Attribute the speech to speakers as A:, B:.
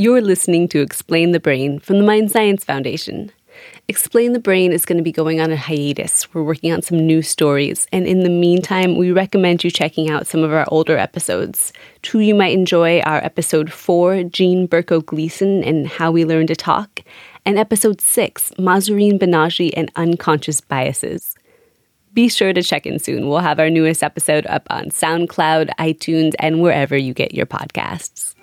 A: You're listening to Explain the Brain from the Mind Science Foundation. Explain the Brain is going to be going on a hiatus. We're working on some new stories, and in the meantime, we recommend you checking out some of our older episodes. Two you might enjoy are episode 4, Jean Berko Gleason and How We Learn to Talk, and episode 6, Mahzarin Banaji and Unconscious Biases. Be sure to check in soon. We'll have our newest episode up on SoundCloud, iTunes, and wherever you get your podcasts.